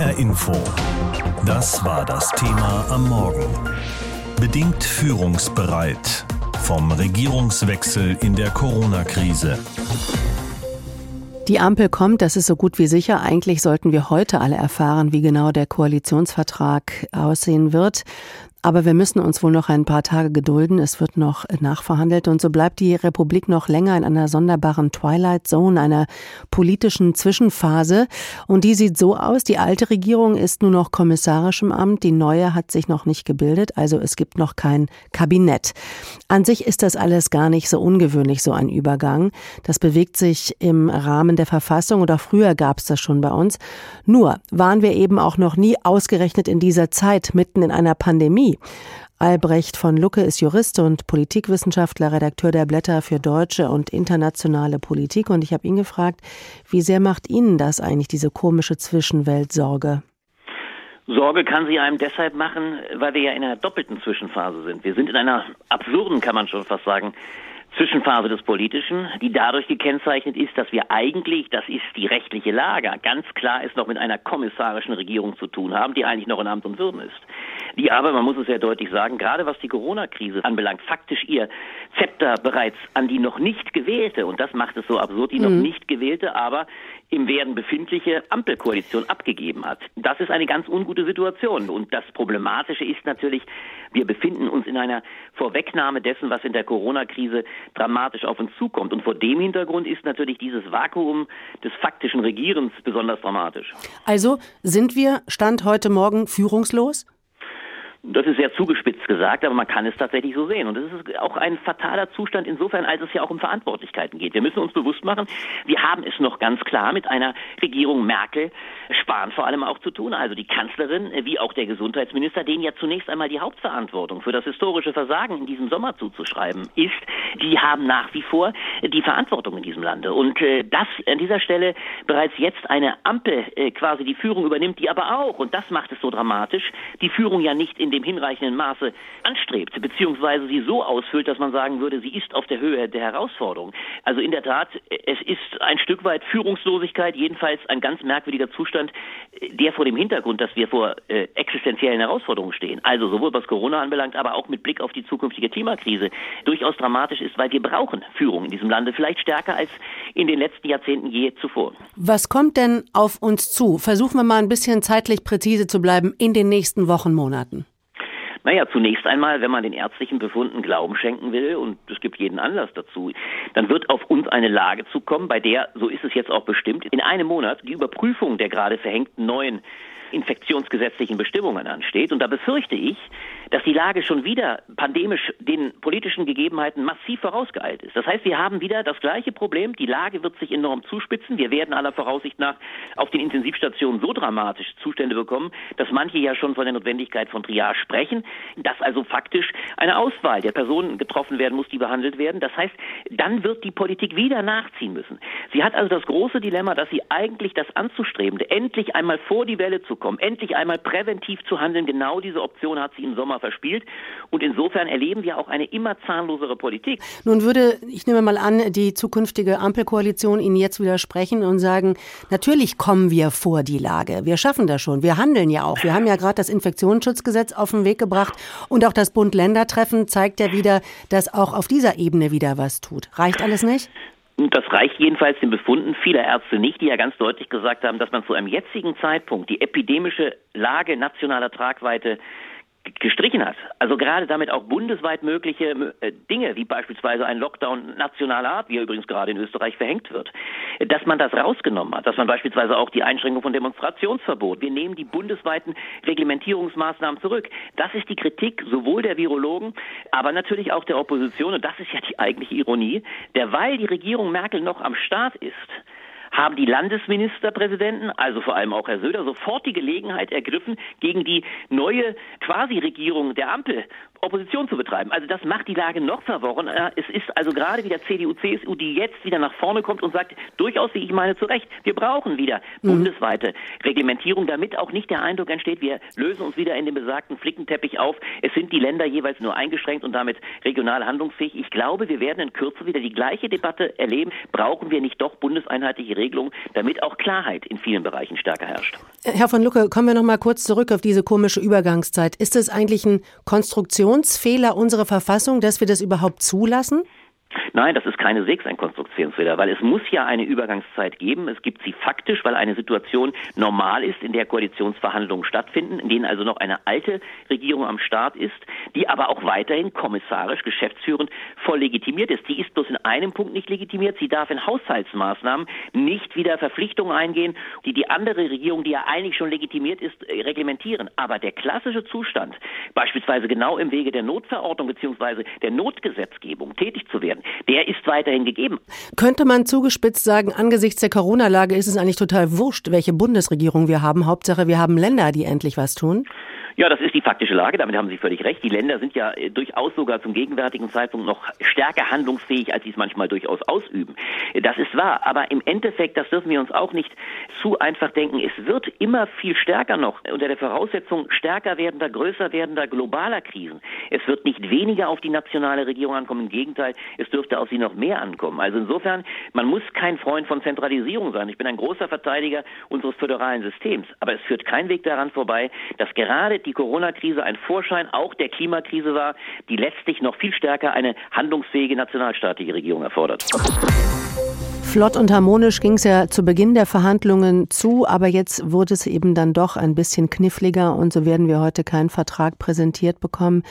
HR Info. Das war das Thema am Morgen. Bedingt führungsbereit. Vom Regierungswechsel in der Corona-Krise. Die Ampel kommt, das ist so gut wie sicher. Eigentlich sollten wir heute alle erfahren, wie genau der Koalitionsvertrag aussehen wird. Aber wir müssen uns wohl noch ein paar Tage gedulden. Es wird noch nachverhandelt und so bleibt die Republik noch länger in einer sonderbaren Twilight Zone, einer politischen Zwischenphase. Und die sieht so aus. Die alte Regierung ist nur noch kommissarisch im Amt. Die neue hat sich noch nicht gebildet. Also es gibt noch kein Kabinett. An sich ist das alles gar nicht so ungewöhnlich, so ein Übergang. Das bewegt sich im Rahmen der Verfassung oder früher gab es das schon bei uns. Nur waren wir eben auch noch nie ausgerechnet in dieser Zeit mitten in einer Pandemie. Albrecht von Lucke ist Jurist und Politikwissenschaftler, Redakteur der Blätter für deutsche und internationale Politik. Und ich habe ihn gefragt, wie sehr macht Ihnen das eigentlich, diese komische Zwischenwelt, Sorge? Sorge kann sie einem deshalb machen, weil wir ja in einer doppelten Zwischenphase sind. Wir sind in einer absurden, kann man schon fast sagen, Zwischenphase des Politischen, die dadurch gekennzeichnet ist, dass wir eigentlich, das ist die rechtliche Lage, ganz klar es noch mit einer kommissarischen Regierung zu tun haben, die eigentlich noch in Amt und Würden ist. Die aber, man muss es sehr deutlich sagen, gerade was die Corona-Krise anbelangt, faktisch ihr Zepter bereits an die noch nicht gewählte, und das macht es so absurd, die mhm. noch nicht gewählte, aber im Werden befindliche Ampelkoalition abgegeben hat. Das ist eine ganz ungute Situation. Und das Problematische ist natürlich, wir befinden uns in einer Vorwegnahme dessen, was in der Corona-Krise dramatisch auf uns zukommt. Und vor dem Hintergrund ist natürlich dieses Vakuum des faktischen Regierens besonders dramatisch. Also sind wir Stand heute Morgen führungslos? Das ist sehr zugespitzt gesagt, aber man kann es tatsächlich so sehen. Und es ist auch ein fataler Zustand insofern, als es ja auch um Verantwortlichkeiten geht. Wir müssen uns bewusst machen, wir haben es noch ganz klar mit einer Regierung Merkel, Spahn vor allem auch zu tun. Also die Kanzlerin wie auch der Gesundheitsminister, denen ja zunächst einmal die Hauptverantwortung für das historische Versagen in diesem Sommer zuzuschreiben ist. Die haben nach wie vor die Verantwortung in diesem Lande. Und äh, dass an dieser Stelle bereits jetzt eine Ampel äh, quasi die Führung übernimmt, die aber auch, und das macht es so dramatisch, die Führung ja nicht in in dem hinreichenden Maße anstrebt, beziehungsweise sie so ausfüllt, dass man sagen würde, sie ist auf der Höhe der Herausforderung. Also in der Tat, es ist ein Stück weit Führungslosigkeit, jedenfalls ein ganz merkwürdiger Zustand, der vor dem Hintergrund, dass wir vor äh, existenziellen Herausforderungen stehen, also sowohl was Corona anbelangt, aber auch mit Blick auf die zukünftige Klimakrise, durchaus dramatisch ist, weil wir brauchen Führung in diesem Lande, vielleicht stärker als in den letzten Jahrzehnten je zuvor. Was kommt denn auf uns zu? Versuchen wir mal ein bisschen zeitlich präzise zu bleiben in den nächsten Wochen, Monaten. Naja, zunächst einmal, wenn man den ärztlichen Befunden Glauben schenken will, und es gibt jeden Anlass dazu, dann wird auf uns eine Lage zukommen, bei der, so ist es jetzt auch bestimmt, in einem Monat die Überprüfung der gerade verhängten neuen infektionsgesetzlichen Bestimmungen ansteht. Und da befürchte ich, dass die Lage schon wieder pandemisch den politischen Gegebenheiten massiv vorausgeeilt ist. Das heißt, wir haben wieder das gleiche Problem. Die Lage wird sich enorm zuspitzen. Wir werden aller Voraussicht nach auf den Intensivstationen so dramatisch Zustände bekommen, dass manche ja schon von der Notwendigkeit von Triage sprechen, dass also faktisch eine Auswahl der Personen getroffen werden muss, die behandelt werden. Das heißt, dann wird die Politik wieder nachziehen müssen. Sie hat also das große Dilemma, dass sie eigentlich das Anzustrebende, endlich einmal vor die Welle zu kommen, endlich einmal präventiv zu handeln, genau diese Option hat sie im Sommer verspielt. Und insofern erleben wir auch eine immer zahnlosere Politik. Nun würde, ich nehme mal an, die zukünftige Ampelkoalition Ihnen jetzt widersprechen und sagen, natürlich kommen wir vor die Lage. Wir schaffen das schon. Wir handeln ja auch. Wir haben ja gerade das Infektionsschutzgesetz auf den Weg gebracht und auch das Bund-Länder-Treffen zeigt ja wieder, dass auch auf dieser Ebene wieder was tut. Reicht alles nicht? Das reicht jedenfalls den Befunden vieler Ärzte nicht, die ja ganz deutlich gesagt haben, dass man zu einem jetzigen Zeitpunkt die epidemische Lage nationaler Tragweite gestrichen hat. Also gerade damit auch bundesweit mögliche äh, Dinge, wie beispielsweise ein Lockdown nationaler Art, wie er übrigens gerade in Österreich verhängt wird, dass man das rausgenommen hat, dass man beispielsweise auch die Einschränkung von Demonstrationsverbot, wir nehmen die bundesweiten Reglementierungsmaßnahmen zurück. Das ist die Kritik sowohl der Virologen, aber natürlich auch der Opposition und das ist ja die eigentliche Ironie, derweil die Regierung Merkel noch am Start ist, haben die Landesministerpräsidenten, also vor allem auch Herr Söder, sofort die Gelegenheit ergriffen, gegen die neue Quasi-Regierung der Ampel Opposition zu betreiben. Also das macht die Lage noch verworren. Äh, es ist also gerade wieder CDU, CSU, die jetzt wieder nach vorne kommt und sagt, durchaus, wie ich meine, zu Recht, wir brauchen wieder mhm. bundesweite Reglementierung, damit auch nicht der Eindruck entsteht, wir lösen uns wieder in den besagten Flickenteppich auf. Es sind die Länder jeweils nur eingeschränkt und damit regional handlungsfähig. Ich glaube, wir werden in Kürze wieder die gleiche Debatte erleben. Brauchen wir nicht doch bundeseinheitliche Regelungen, damit auch Klarheit in vielen Bereichen stärker herrscht? Herr von Lucke, kommen wir noch mal kurz zurück auf diese komische Übergangszeit. Ist es eigentlich ein Konstruktionsfehler unserer Verfassung, dass wir das überhaupt zulassen? Nein, das ist keineswegs ein weil es muss ja eine Übergangszeit geben. Es gibt sie faktisch, weil eine Situation normal ist, in der Koalitionsverhandlungen stattfinden, in denen also noch eine alte Regierung am Start ist, die aber auch weiterhin kommissarisch, geschäftsführend voll legitimiert ist. Die ist bloß in einem Punkt nicht legitimiert. Sie darf in Haushaltsmaßnahmen nicht wieder Verpflichtungen eingehen, die die andere Regierung, die ja eigentlich schon legitimiert ist, äh, reglementieren. Aber der klassische Zustand, beispielsweise genau im Wege der Notverordnung bzw. der Notgesetzgebung tätig zu werden, der ist weiterhin gegeben. Könnte man zugespitzt sagen, angesichts der Corona-Lage ist es eigentlich total wurscht, welche Bundesregierung wir haben. Hauptsache, wir haben Länder, die endlich was tun? Ja, das ist die faktische Lage, damit haben Sie völlig recht. Die Länder sind ja äh, durchaus sogar zum gegenwärtigen Zeitpunkt noch stärker handlungsfähig, als sie es manchmal durchaus ausüben. Das ist wahr, aber im Endeffekt, das dürfen wir uns auch nicht zu einfach denken, es wird immer viel stärker noch unter der Voraussetzung stärker werdender, größer werdender globaler Krisen. Es wird nicht weniger auf die nationale Regierung ankommen, im Gegenteil, es dürfte auf sie noch mehr ankommen. Also insofern, man muss kein Freund von Zentralisierung sein. Ich bin ein großer Verteidiger unseres föderalen Systems, aber es führt kein Weg daran vorbei, dass gerade die Corona-Krise ein Vorschein auch der Klimakrise war, die letztlich noch viel stärker eine handlungsfähige nationalstaatliche Regierung erfordert. Flott und harmonisch ging es ja zu Beginn der Verhandlungen zu, aber jetzt wurde es eben dann doch ein bisschen kniffliger und so werden wir heute keinen Vertrag präsentiert bekommen.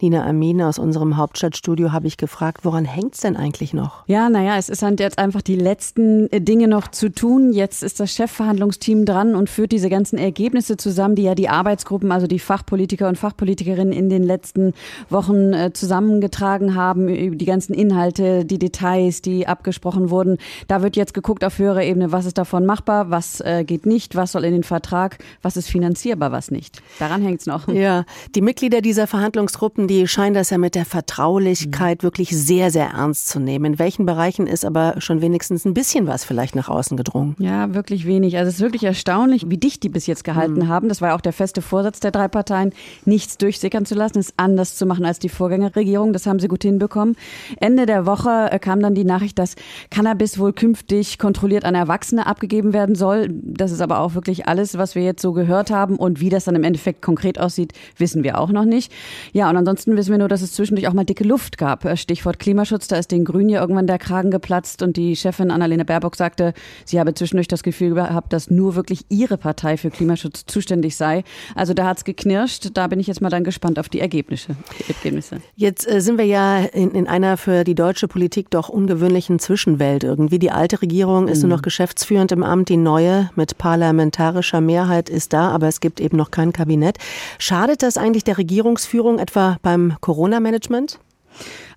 Nina Amin aus unserem Hauptstadtstudio habe ich gefragt, woran hängt es denn eigentlich noch? Ja, naja, es ist halt jetzt einfach die letzten äh, Dinge noch zu tun. Jetzt ist das Chefverhandlungsteam dran und führt diese ganzen Ergebnisse zusammen, die ja die Arbeitsgruppen, also die Fachpolitiker und Fachpolitikerinnen in den letzten Wochen äh, zusammengetragen haben, die ganzen Inhalte, die Details, die abgesprochen wurden. Da wird jetzt geguckt auf höherer Ebene, was ist davon machbar, was äh, geht nicht, was soll in den Vertrag, was ist finanzierbar, was nicht. Daran hängt es noch. Ja, die Mitglieder dieser Verhandlungsgruppen, die scheinen das ja mit der Vertraulichkeit mhm. wirklich sehr, sehr ernst zu nehmen. In welchen Bereichen ist aber schon wenigstens ein bisschen was vielleicht nach außen gedrungen? Ja, wirklich wenig. Also es ist wirklich erstaunlich, wie dicht die bis jetzt gehalten mhm. haben. Das war ja auch der feste Vorsatz der drei Parteien, nichts durchsickern zu lassen, es anders zu machen als die Vorgängerregierung. Das haben sie gut hinbekommen. Ende der Woche äh, kam dann die Nachricht, dass Cannabis wohl künftig kontrolliert an Erwachsene abgegeben werden soll. Das ist aber auch wirklich alles, was wir jetzt so gehört haben. Und wie das dann im Endeffekt konkret aussieht, wissen wir auch noch nicht. Ja, und ansonsten wissen wir nur, dass es zwischendurch auch mal dicke Luft gab. Äh, Stichwort Klimaschutz, da ist den Grünen ja irgendwann der Kragen geplatzt und die Chefin Annalena Baerbock sagte, sie habe zwischendurch das Gefühl gehabt, dass nur wirklich ihre Partei für Klimaschutz zuständig sei. Also da hat es geknirscht. Da bin ich jetzt mal dann gespannt auf die Ergebnisse. Die Ergebnisse. Jetzt äh, sind wir ja in, in einer für die deutsche Politik doch ungewöhnlichen Zwischenwelt irgendwie. Die die alte Regierung ist nur noch mhm. geschäftsführend im Amt. Die neue mit parlamentarischer Mehrheit ist da, aber es gibt eben noch kein Kabinett. Schadet das eigentlich der Regierungsführung etwa beim Corona-Management?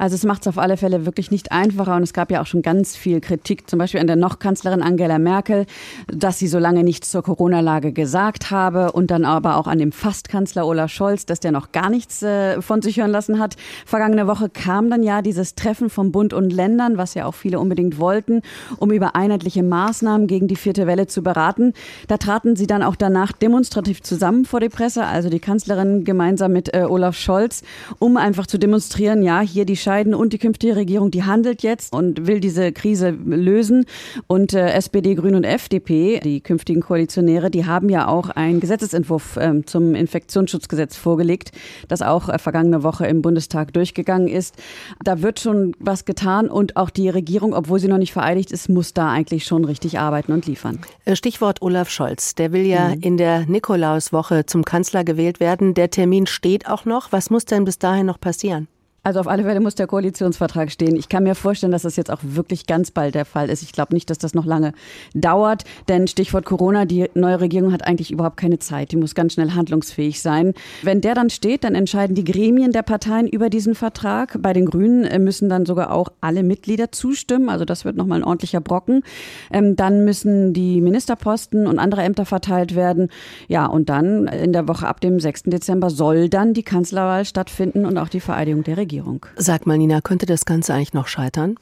Also es macht es auf alle Fälle wirklich nicht einfacher und es gab ja auch schon ganz viel Kritik, zum Beispiel an der noch Kanzlerin Angela Merkel, dass sie so lange nichts zur Corona-Lage gesagt habe und dann aber auch an dem Fastkanzler Olaf Scholz, dass der noch gar nichts äh, von sich hören lassen hat. Vergangene Woche kam dann ja dieses Treffen vom Bund und Ländern, was ja auch viele unbedingt wollten, um über einheitliche Maßnahmen gegen die vierte Welle zu beraten. Da traten sie dann auch danach demonstrativ zusammen vor die Presse, also die Kanzlerin gemeinsam mit äh, Olaf Scholz, um einfach zu demonstrieren, ja, hier die entscheiden und die künftige Regierung, die handelt jetzt und will diese Krise lösen. Und äh, SPD, Grün und FDP, die künftigen Koalitionäre, die haben ja auch einen Gesetzesentwurf äh, zum Infektionsschutzgesetz vorgelegt, das auch äh, vergangene Woche im Bundestag durchgegangen ist. Da wird schon was getan und auch die Regierung, obwohl sie noch nicht vereidigt ist, muss da eigentlich schon richtig arbeiten und liefern. Äh, Stichwort Olaf Scholz. Der will ja mhm. in der Nikolauswoche zum Kanzler gewählt werden. Der Termin steht auch noch. Was muss denn bis dahin noch passieren? Also auf alle Fälle muss der Koalitionsvertrag stehen. Ich kann mir vorstellen, dass das jetzt auch wirklich ganz bald der Fall ist. Ich glaube nicht, dass das noch lange dauert, denn Stichwort Corona, die neue Regierung hat eigentlich überhaupt keine Zeit. Die muss ganz schnell handlungsfähig sein. Wenn der dann steht, dann entscheiden die Gremien der Parteien über diesen Vertrag. Bei den Grünen äh, müssen dann sogar auch alle Mitglieder zustimmen. Also das wird nochmal ein ordentlicher Brocken. Ähm, dann müssen die Ministerposten und andere Ämter verteilt werden. Ja, und dann in der Woche ab dem 6. Dezember soll dann die Kanzlerwahl stattfinden und auch die Vereidigung der Regierung. Sag mal, Nina, könnte das Ganze eigentlich noch scheitern?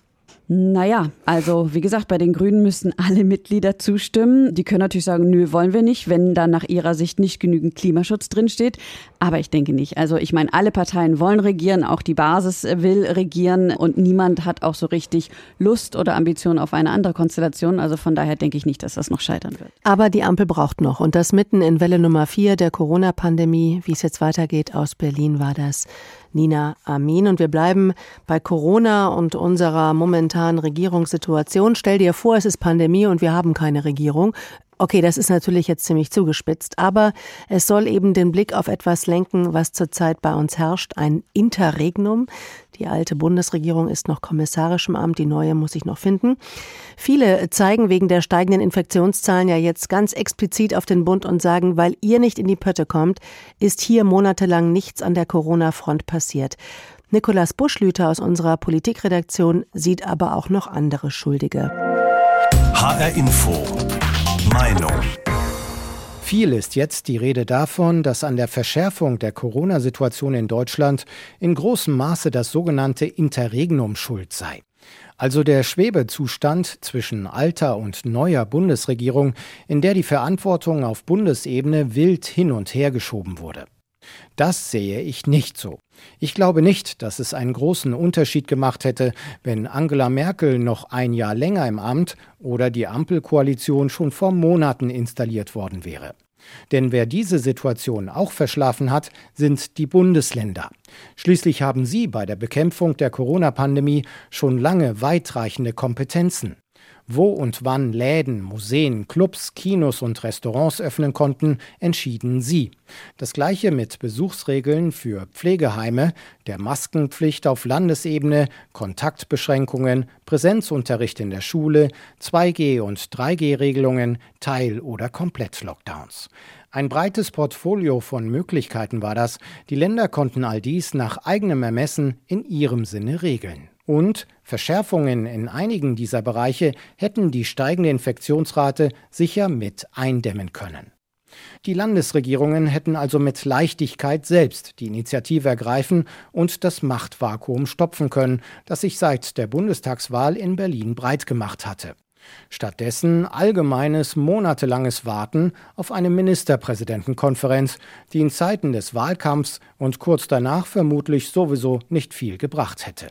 Naja, also wie gesagt, bei den Grünen müssen alle Mitglieder zustimmen. Die können natürlich sagen, nö, wollen wir nicht, wenn da nach ihrer Sicht nicht genügend Klimaschutz drinsteht. Aber ich denke nicht. Also ich meine, alle Parteien wollen regieren, auch die Basis will regieren und niemand hat auch so richtig Lust oder Ambition auf eine andere Konstellation. Also von daher denke ich nicht, dass das noch scheitern wird. Aber die Ampel braucht noch und das mitten in Welle Nummer vier der Corona-Pandemie. Wie es jetzt weitergeht aus Berlin war das. Nina Amin. Und wir bleiben bei Corona und unserer momentanen Regierungssituation. Stell dir vor, es ist Pandemie und wir haben keine Regierung. Okay, das ist natürlich jetzt ziemlich zugespitzt, aber es soll eben den Blick auf etwas lenken, was zurzeit bei uns herrscht, ein Interregnum. Die alte Bundesregierung ist noch kommissarisch im Amt, die neue muss ich noch finden. Viele zeigen wegen der steigenden Infektionszahlen ja jetzt ganz explizit auf den Bund und sagen, weil ihr nicht in die Pötte kommt, ist hier monatelang nichts an der Corona-Front passiert. Nikolas Buschlüter aus unserer Politikredaktion sieht aber auch noch andere Schuldige. HR Info Meinung. Viel ist jetzt die Rede davon, dass an der Verschärfung der Corona-Situation in Deutschland in großem Maße das sogenannte Interregnum schuld sei. Also der Schwebezustand zwischen alter und neuer Bundesregierung, in der die Verantwortung auf Bundesebene wild hin und her geschoben wurde. Das sehe ich nicht so. Ich glaube nicht, dass es einen großen Unterschied gemacht hätte, wenn Angela Merkel noch ein Jahr länger im Amt oder die Ampelkoalition schon vor Monaten installiert worden wäre. Denn wer diese Situation auch verschlafen hat, sind die Bundesländer. Schließlich haben sie bei der Bekämpfung der Corona-Pandemie schon lange weitreichende Kompetenzen. Wo und wann Läden, Museen, Clubs, Kinos und Restaurants öffnen konnten, entschieden sie. Das gleiche mit Besuchsregeln für Pflegeheime, der Maskenpflicht auf Landesebene, Kontaktbeschränkungen, Präsenzunterricht in der Schule, 2G- und 3G-Regelungen, Teil- oder Komplett-Lockdowns. Ein breites Portfolio von Möglichkeiten war das. Die Länder konnten all dies nach eigenem Ermessen in ihrem Sinne regeln. Und Verschärfungen in einigen dieser Bereiche hätten die steigende Infektionsrate sicher mit eindämmen können. Die Landesregierungen hätten also mit Leichtigkeit selbst die Initiative ergreifen und das Machtvakuum stopfen können, das sich seit der Bundestagswahl in Berlin breit gemacht hatte. Stattdessen allgemeines monatelanges Warten auf eine Ministerpräsidentenkonferenz, die in Zeiten des Wahlkampfs und kurz danach vermutlich sowieso nicht viel gebracht hätte.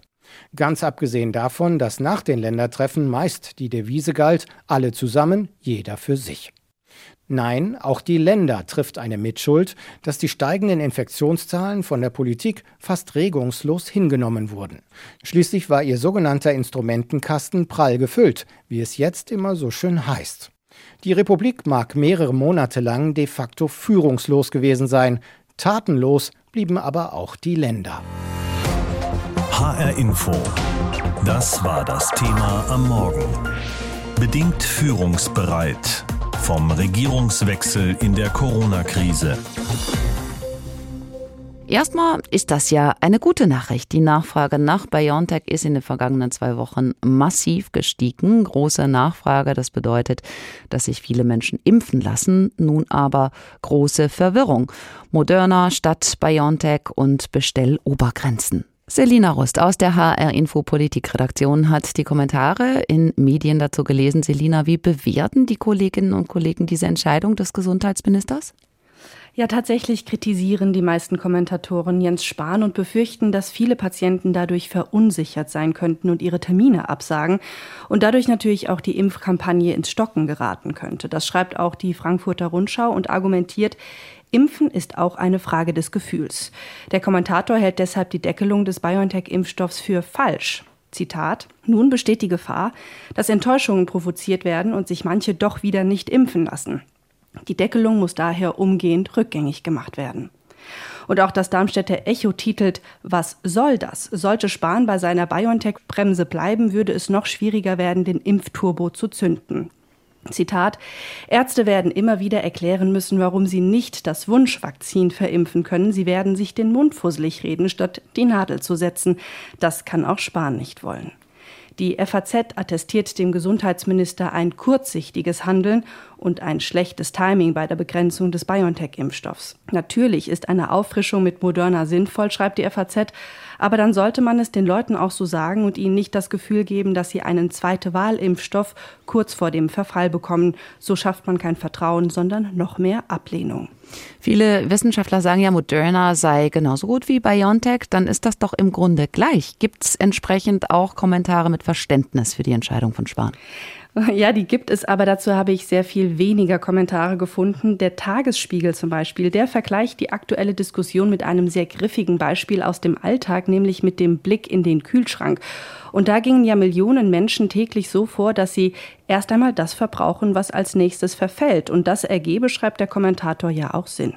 Ganz abgesehen davon, dass nach den Ländertreffen meist die Devise galt, alle zusammen, jeder für sich. Nein, auch die Länder trifft eine Mitschuld, dass die steigenden Infektionszahlen von der Politik fast regungslos hingenommen wurden. Schließlich war ihr sogenannter Instrumentenkasten prall gefüllt, wie es jetzt immer so schön heißt. Die Republik mag mehrere Monate lang de facto führungslos gewesen sein, tatenlos blieben aber auch die Länder. HR Info. Das war das Thema am Morgen. Bedingt führungsbereit vom Regierungswechsel in der Corona-Krise. Erstmal ist das ja eine gute Nachricht. Die Nachfrage nach BioNTech ist in den vergangenen zwei Wochen massiv gestiegen. Große Nachfrage, das bedeutet, dass sich viele Menschen impfen lassen. Nun aber große Verwirrung. Moderna statt BioNTech und Bestellobergrenzen. Selina Rust aus der HR Info Politikredaktion hat die Kommentare in Medien dazu gelesen. Selina, wie bewerten die Kolleginnen und Kollegen diese Entscheidung des Gesundheitsministers? Ja, tatsächlich kritisieren die meisten Kommentatoren Jens Spahn und befürchten, dass viele Patienten dadurch verunsichert sein könnten und ihre Termine absagen und dadurch natürlich auch die Impfkampagne ins Stocken geraten könnte. Das schreibt auch die Frankfurter Rundschau und argumentiert, Impfen ist auch eine Frage des Gefühls. Der Kommentator hält deshalb die Deckelung des BioNTech-Impfstoffs für falsch. Zitat, nun besteht die Gefahr, dass Enttäuschungen provoziert werden und sich manche doch wieder nicht impfen lassen. Die Deckelung muss daher umgehend rückgängig gemacht werden. Und auch das Darmstädter Echo titelt, was soll das? Sollte Spahn bei seiner BioNTech-Bremse bleiben, würde es noch schwieriger werden, den Impfturbo zu zünden. Zitat, Ärzte werden immer wieder erklären müssen, warum sie nicht das Wunschvakzin verimpfen können. Sie werden sich den Mund fusselig reden, statt die Nadel zu setzen. Das kann auch Spahn nicht wollen. Die FAZ attestiert dem Gesundheitsminister ein kurzsichtiges Handeln und ein schlechtes Timing bei der Begrenzung des BioNTech-Impfstoffs. Natürlich ist eine Auffrischung mit Moderna sinnvoll, schreibt die FAZ, Aber dann sollte man es den Leuten auch so sagen und ihnen nicht das Gefühl geben, dass sie einen zweite Wahlimpfstoff kurz vor dem Verfall bekommen. So schafft man kein Vertrauen, sondern noch mehr Ablehnung. Viele Wissenschaftler sagen ja, Moderna sei genauso gut wie BioNTech. Dann ist das doch im Grunde gleich. Gibt es entsprechend auch Kommentare mit Verständnis für die Entscheidung von Spahn? Ja, die gibt es, aber dazu habe ich sehr viel weniger Kommentare gefunden. Der Tagesspiegel zum Beispiel, der vergleicht die aktuelle Diskussion mit einem sehr griffigen Beispiel aus dem Alltag, nämlich mit dem Blick in den Kühlschrank. Und da gingen ja Millionen Menschen täglich so vor, dass sie erst einmal das verbrauchen, was als nächstes verfällt. Und das ergebe, schreibt der Kommentator ja auch Sinn.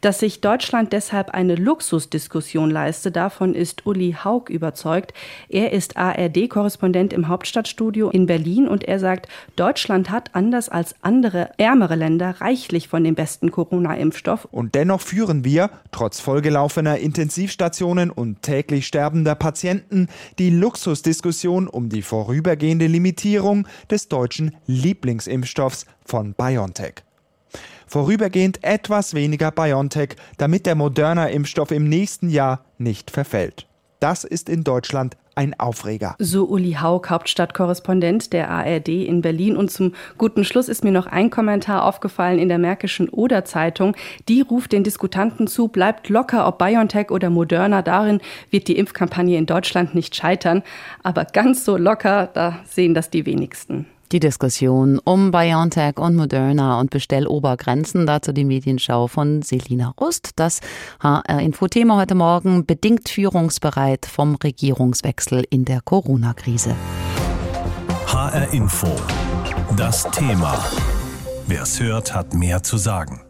Dass sich Deutschland deshalb eine Luxusdiskussion leiste, davon ist Uli Haug überzeugt. Er ist ARD-Korrespondent im Hauptstadtstudio in Berlin und er sagt, Deutschland hat anders als andere ärmere Länder reichlich von dem besten Corona-Impfstoff. Und dennoch führen wir, trotz vollgelaufener Intensivstationen und täglich sterbender Patienten, die Luxusdiskussion um die vorübergehende Limitierung des deutschen Lieblingsimpfstoffs von BioNTech vorübergehend etwas weniger BioNTech, damit der Moderna-Impfstoff im nächsten Jahr nicht verfällt. Das ist in Deutschland ein Aufreger. So Uli Haug, Hauptstadtkorrespondent der ARD in Berlin. Und zum guten Schluss ist mir noch ein Kommentar aufgefallen in der Märkischen Oder-Zeitung. Die ruft den Diskutanten zu, bleibt locker, ob BioNTech oder Moderna. Darin wird die Impfkampagne in Deutschland nicht scheitern. Aber ganz so locker, da sehen das die wenigsten. Die Diskussion um BioNTech und Moderna und Bestellobergrenzen, dazu die Medienschau von Selina Rust. Das HR-Info-Thema heute Morgen bedingt führungsbereit vom Regierungswechsel in der Corona-Krise. HR-Info. Das Thema. Wer es hört, hat mehr zu sagen.